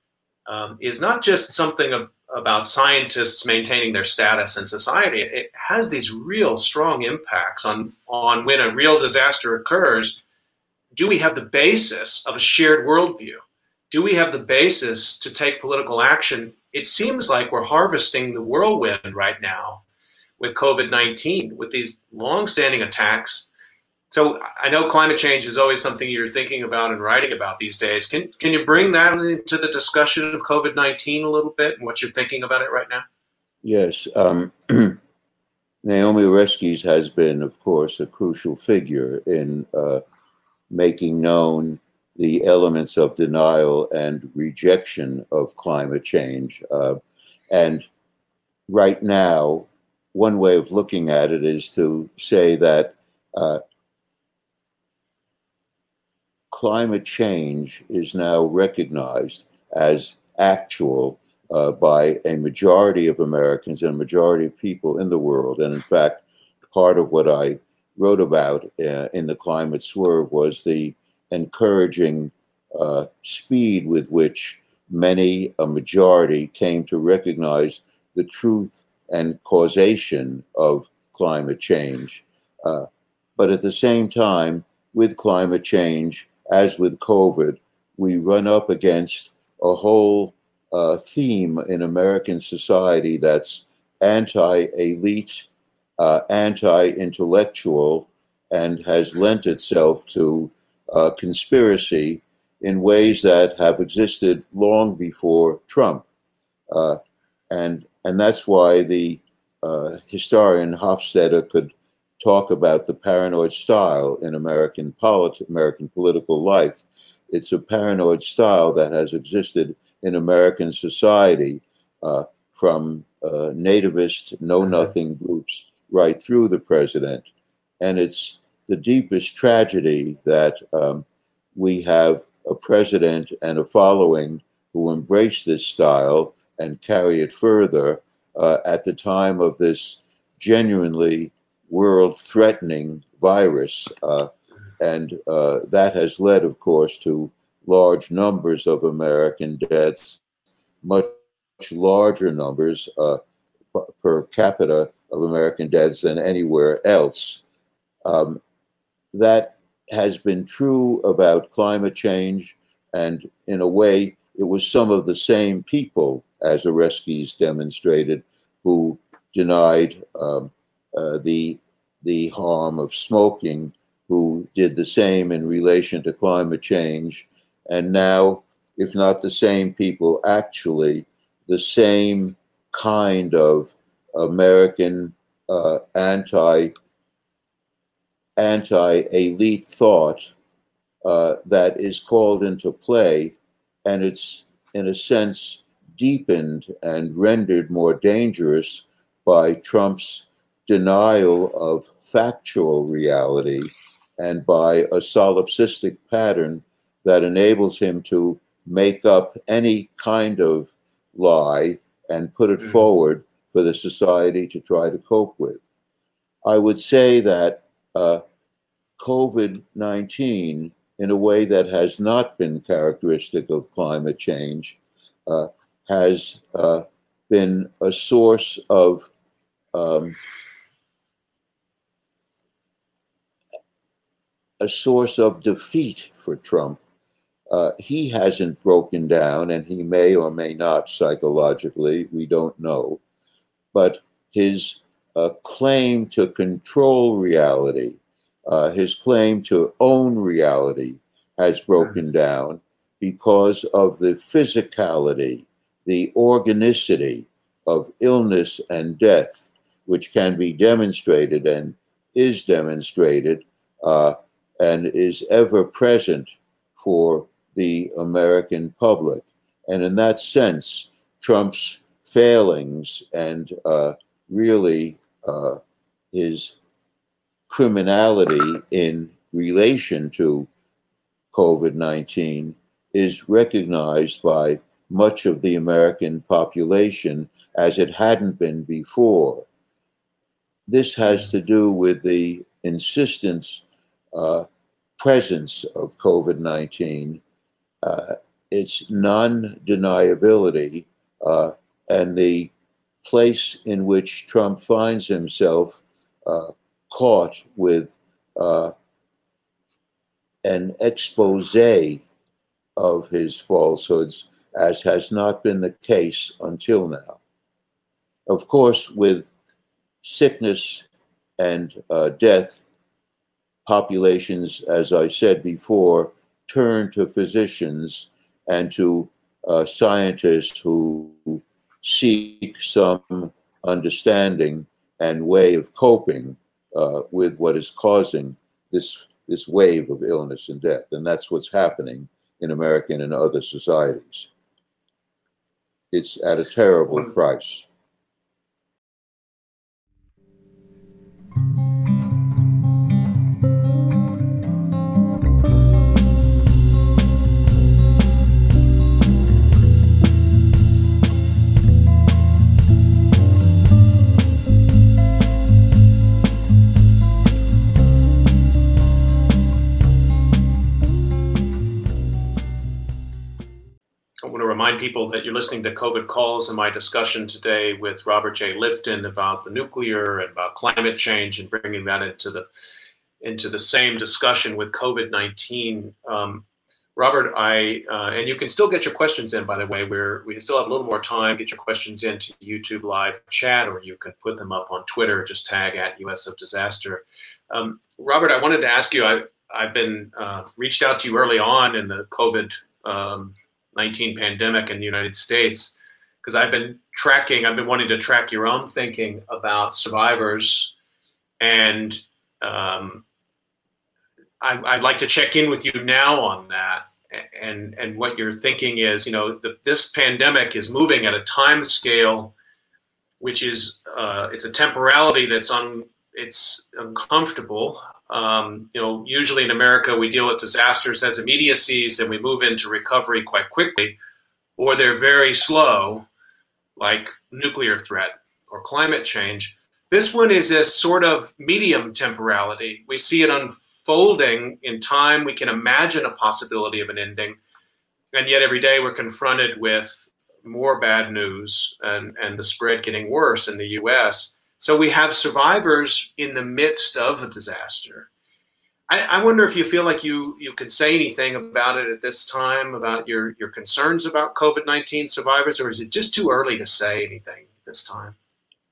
S1: um, is not just something of, about scientists maintaining their status in society. It has these real strong impacts on, on when a real disaster occurs. Do we have the basis of a shared worldview? Do we have the basis to take political action? It seems like we're harvesting the whirlwind right now with COVID 19, with these long-standing attacks so I know climate change is always something you're thinking about and writing about these days. Can can you bring that into the discussion of COVID nineteen a little bit and what you're thinking about it right now?
S2: Yes, um, (clears throat) Naomi Oreskes has been, of course, a crucial figure in uh, making known the elements of denial and rejection of climate change. Uh, and right now, one way of looking at it is to say that uh, climate change is now recognized as actual uh, by a majority of Americans and a majority of people in the world. And in fact, part of what I wrote about uh, in the climate swerve was the encouraging uh, speed with which many, a majority, came to recognize the truth and causation of climate change. Uh, but at the same time, with climate change, as with COVID, we run up against a whole uh, theme in American society that's anti elite, uh, anti intellectual, and has lent itself to uh, conspiracy in ways that have existed long before Trump. Uh, and, and that's why the uh, historian Hofstadter could talk about the paranoid style in American politics, American political life. It's a paranoid style that has existed in American society uh, from uh, nativist, know nothing groups right through the president. And it's the deepest tragedy that um, we have a president and a following who embrace this style and carry it further uh, at the time of this genuinely world threatening virus. Uh, and uh, that has led, of course, to large numbers of American deaths, much larger numbers uh, per capita of American deaths than anywhere else. Um, that has been true about climate change, and in a way, it was some of the same people, as Oreskes demonstrated, who denied um, uh, the the harm of smoking, who did the same in relation to climate change, and now, if not the same people, actually the same kind of American uh, anti anti elite thought uh, that is called into play, and it's in a sense deepened and rendered more dangerous by Trump's denial of factual reality and by a solipsistic pattern that enables him to make up any kind of lie and put it mm. forward for the society to try to cope with. I would say that uh, COVID 19, in a way that has not been characteristic of climate change, uh, has uh, been a source of um, a source of defeat for Trump. Uh, he hasn't broken down, and he may or may not psychologically, we don't know. But his uh, claim to control reality, uh, his claim to own reality, has broken down because of the physicality, the organicity of illness and death, which can be demonstrated and is demonstrated uh, and is ever present for the American public. And in that sense, Trump's failings and uh, really uh, his criminality in relation to COVID 19 is recognized by much of the American population as it hadn't been before. This has to do with the insistence uh, presence of COVID 19, uh, its non deniability, uh, and the place in which Trump finds himself uh, caught with uh, an expose of his falsehoods, as has not been the case until now. Of course, with sickness and uh, death, populations, as I said before, turn to physicians and to uh, scientists who seek some understanding and way of coping uh, with what is causing this this wave of illness and death, and that's what's happening in American and other societies. It's at a terrible price.
S1: Remind people that you're listening to COVID calls in my discussion today with Robert J. Lifton about the nuclear and about climate change and bringing that into the into the same discussion with COVID 19. Um, Robert, I uh, and you can still get your questions in. By the way, we're we still have a little more time. Get your questions into YouTube live chat, or you can put them up on Twitter. Just tag at US of Disaster. Um, Robert, I wanted to ask you. I I've been uh, reached out to you early on in the COVID um, 19 pandemic in the United States because I've been tracking. I've been wanting to track your own thinking about survivors and um, I, would like to check in with you now on that and and what you're thinking is you know the, this pandemic is moving at a time scale which is uh, it's a temporality that's on it's uncomfortable um, you know usually in america we deal with disasters as immediacies and we move into recovery quite quickly or they're very slow like nuclear threat or climate change this one is a sort of medium temporality we see it unfolding in time. We can imagine a possibility of an ending. And yet every day we're confronted with more bad news and, and the spread getting worse in the US. So we have survivors in the midst of a disaster. I, I wonder if you feel like you, you could say anything about it at this time, about your, your concerns about COVID 19 survivors, or is it just too early to say anything this time?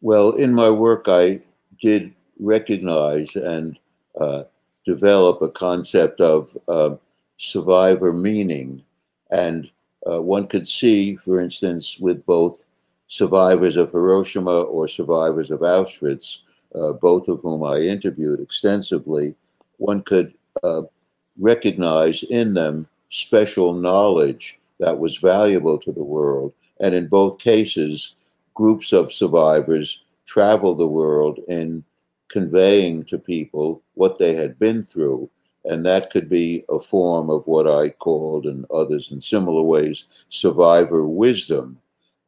S2: Well, in my work, I did recognize and uh, develop a concept of uh, survivor meaning. And uh, one could see, for instance, with both survivors of Hiroshima or survivors of Auschwitz, uh, both of whom I interviewed extensively, one could uh, recognize in them special knowledge that was valuable to the world. And in both cases, groups of survivors traveled the world in conveying to people what they had been through. And that could be a form of what I called, and others in similar ways, survivor wisdom.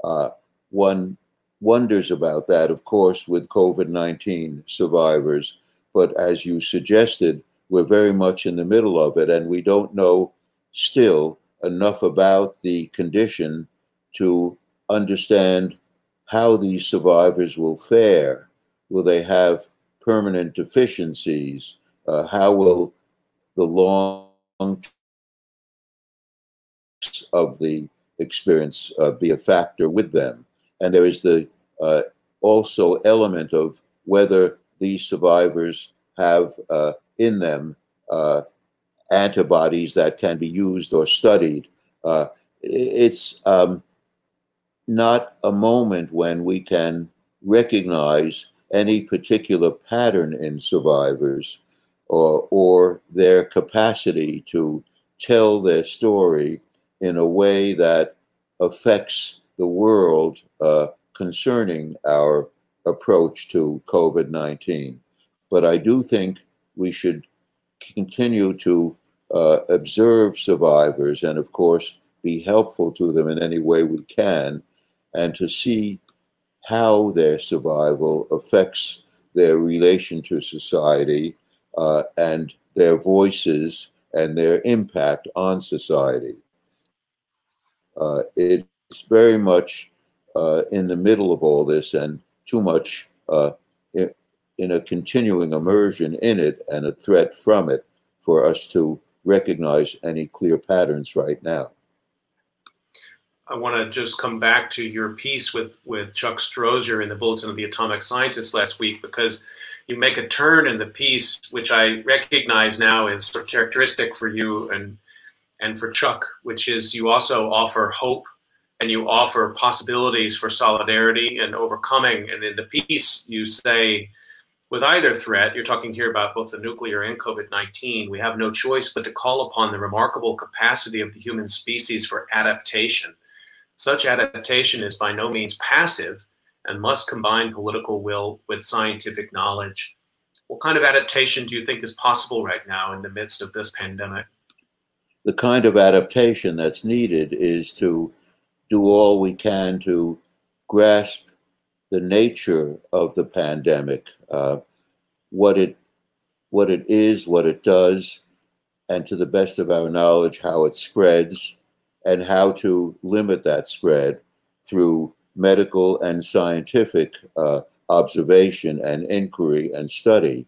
S2: Uh, one wonders about that, of course, with COVID 19 survivors. But as you suggested, we're very much in the middle of it, and we don't know still enough about the condition to understand how these survivors will fare. Will they have permanent deficiencies? Uh, how will the long of the experience uh, be a factor with them? And there is the uh, also element of whether these survivors have uh, in them uh, antibodies that can be used or studied. Uh, it's um, not a moment when we can recognize any particular pattern in survivors or, or their capacity to tell their story in a way that affects the world uh, concerning our approach to COVID 19. But I do think we should continue to uh, observe survivors and, of course, be helpful to them in any way we can, and to see how their survival affects their relation to society uh, and their voices and their impact on society. Uh, it's very much uh, in the middle of all this and too much uh, in, in a continuing immersion in it and a threat from it for us to recognize any clear patterns right now.
S1: I want to just come back to your piece with with Chuck Strozier in the Bulletin of the Atomic Scientist last week because you make a turn in the piece which I recognize now is sort of characteristic for you and and for Chuck, which is you also offer hope and you offer possibilities for solidarity and overcoming. And in the piece, you say, with either threat, you're talking here about both the nuclear and COVID 19, we have no choice but to call upon the remarkable capacity of the human species for adaptation such adaptation is by no means passive and must combine political will with scientific knowledge. What kind of adaptation do you think is possible right now in the midst of this pandemic?
S2: The kind of adaptation that's needed is to do all we can to grasp the nature of the pandemic, uh, what it what it is, what it does, and to the best of our knowledge, how it spreads, and how to limit that spread through medical and scientific uh, observation and inquiry and study.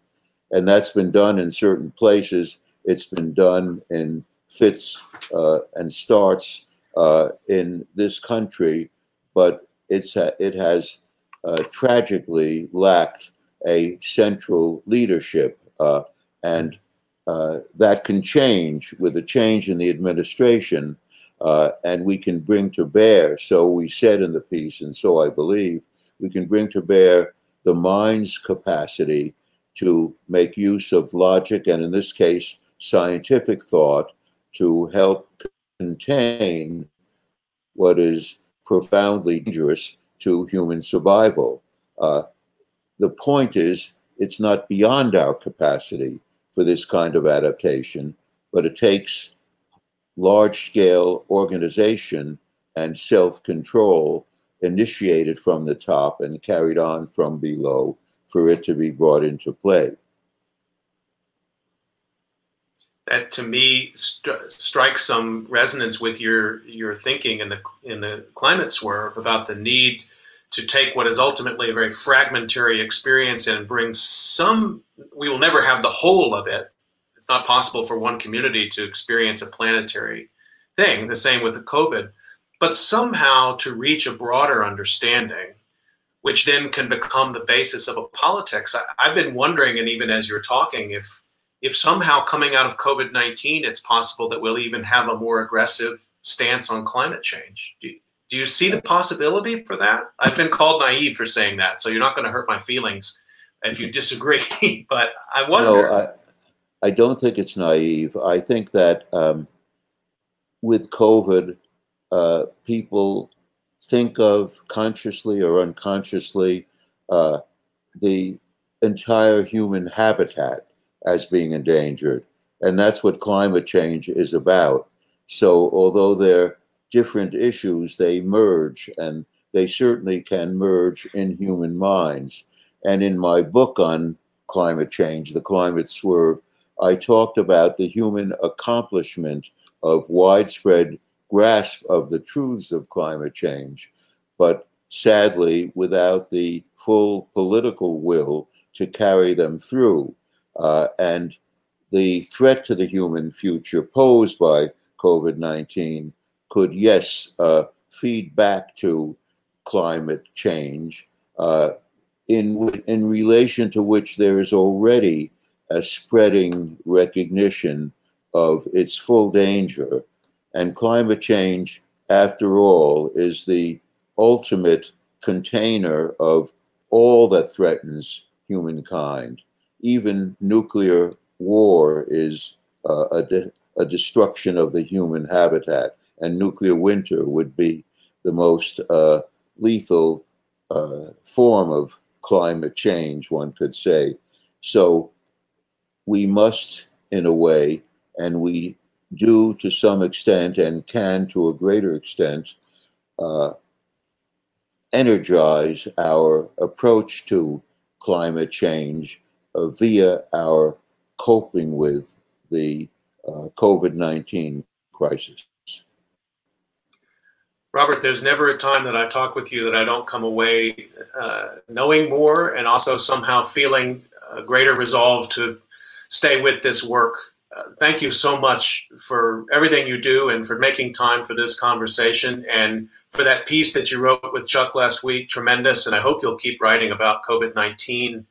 S2: And that's been done in certain places. It's been done in fits uh, and starts uh, in this country, but it's it has uh, tragically lacked a central leadership. Uh, and uh, that can change with a change in the administration, uh, and we can bring to bear, so we said in the piece, and so I believe, we can bring to bear the mind's capacity to make use of logic and, in this case, scientific thought to help contain what is profoundly dangerous to human survival. Uh, the point is, it's not beyond our capacity for this kind of adaptation, but it takes large scale organization and self control initiated from the top and carried on from below for it to be brought into play.
S1: That to me st- strikes some resonance with your your thinking in the in the climate swerve about the need to take what is ultimately a very fragmentary experience and bring some we will never have the whole of it. It's not possible for one community to experience a planetary thing the same with the covid. But somehow to reach a broader understanding which then can become the basis of a politics I, have been wondering and even as you're talking if if somehow coming out of covid-19 it's possible that we'll even have a more aggressive stance on climate change do, do you see the possibility for that? I've been called naive for saying that, so you're not going to hurt my feelings if you disagree. (laughs) but I wonder.
S2: No, I, I don't think it's naive. I think that um, with COVID, uh, people think of consciously or unconsciously uh, the entire human habitat as being endangered. And that's what climate change is about. So, although they're different issues, they merge, and they certainly can merge in human minds. And in my book on climate change, The Climate Swerve, I talked about the human accomplishment of widespread grasp of the truths of climate change, but sadly, without the full political will to carry them through. Uh, and the threat to the human future posed by COVID 19 could, yes, uh, feed back to climate change, uh, in, in relation to which there is already a spreading recognition of its full danger. And climate change, after all, is the ultimate container of all that threatens humankind. Even nuclear war is uh, a, de- a destruction of the human habitat and nuclear winter would be the most uh, lethal uh, form of climate change, one could say. So we must, in a way, and we do to some extent and can to a greater extent, uh, energize our approach to climate change via our coping with the uh, COVID 19 crisis.
S1: Robert, there's never a time that I talk with you that I don't come away uh, knowing more and also somehow feeling a greater resolve to stay with this work. Uh, thank you so much for everything you do and for making time for this conversation and for that piece that you wrote with Chuck last week. Tremendous. And I hope you'll keep writing about COVID 19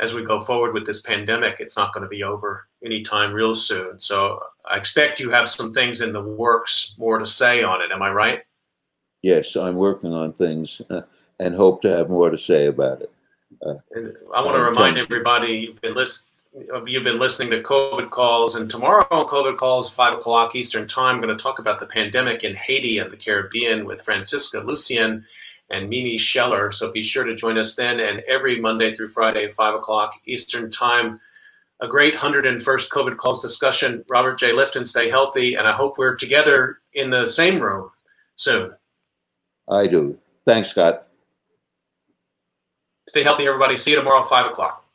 S1: as we go forward with this pandemic. It's not going to be over anytime real soon. So I expect you have some things in the works, more to say on it. Am I right?
S2: yes, I'm working on things uh, and hope to have more to say about it.
S1: Uh, and I want to remind everybody you've been, list, you've been listening to COVID calls, and tomorrow on COVID calls, five o'clock Eastern time, I'm going to talk about the pandemic in Haiti and the Caribbean with Francisca Lucien and Mimi Sheller. So be sure to join us then, and every Monday through Friday, five o'clock Eastern time. A great 101st COVID calls discussion. Robert J. Lifton, stay healthy, and I hope we're together in the same room soon.
S2: I do. Thanks, Scott.
S1: Stay healthy, everybody. See you tomorrow, 5 o'clock.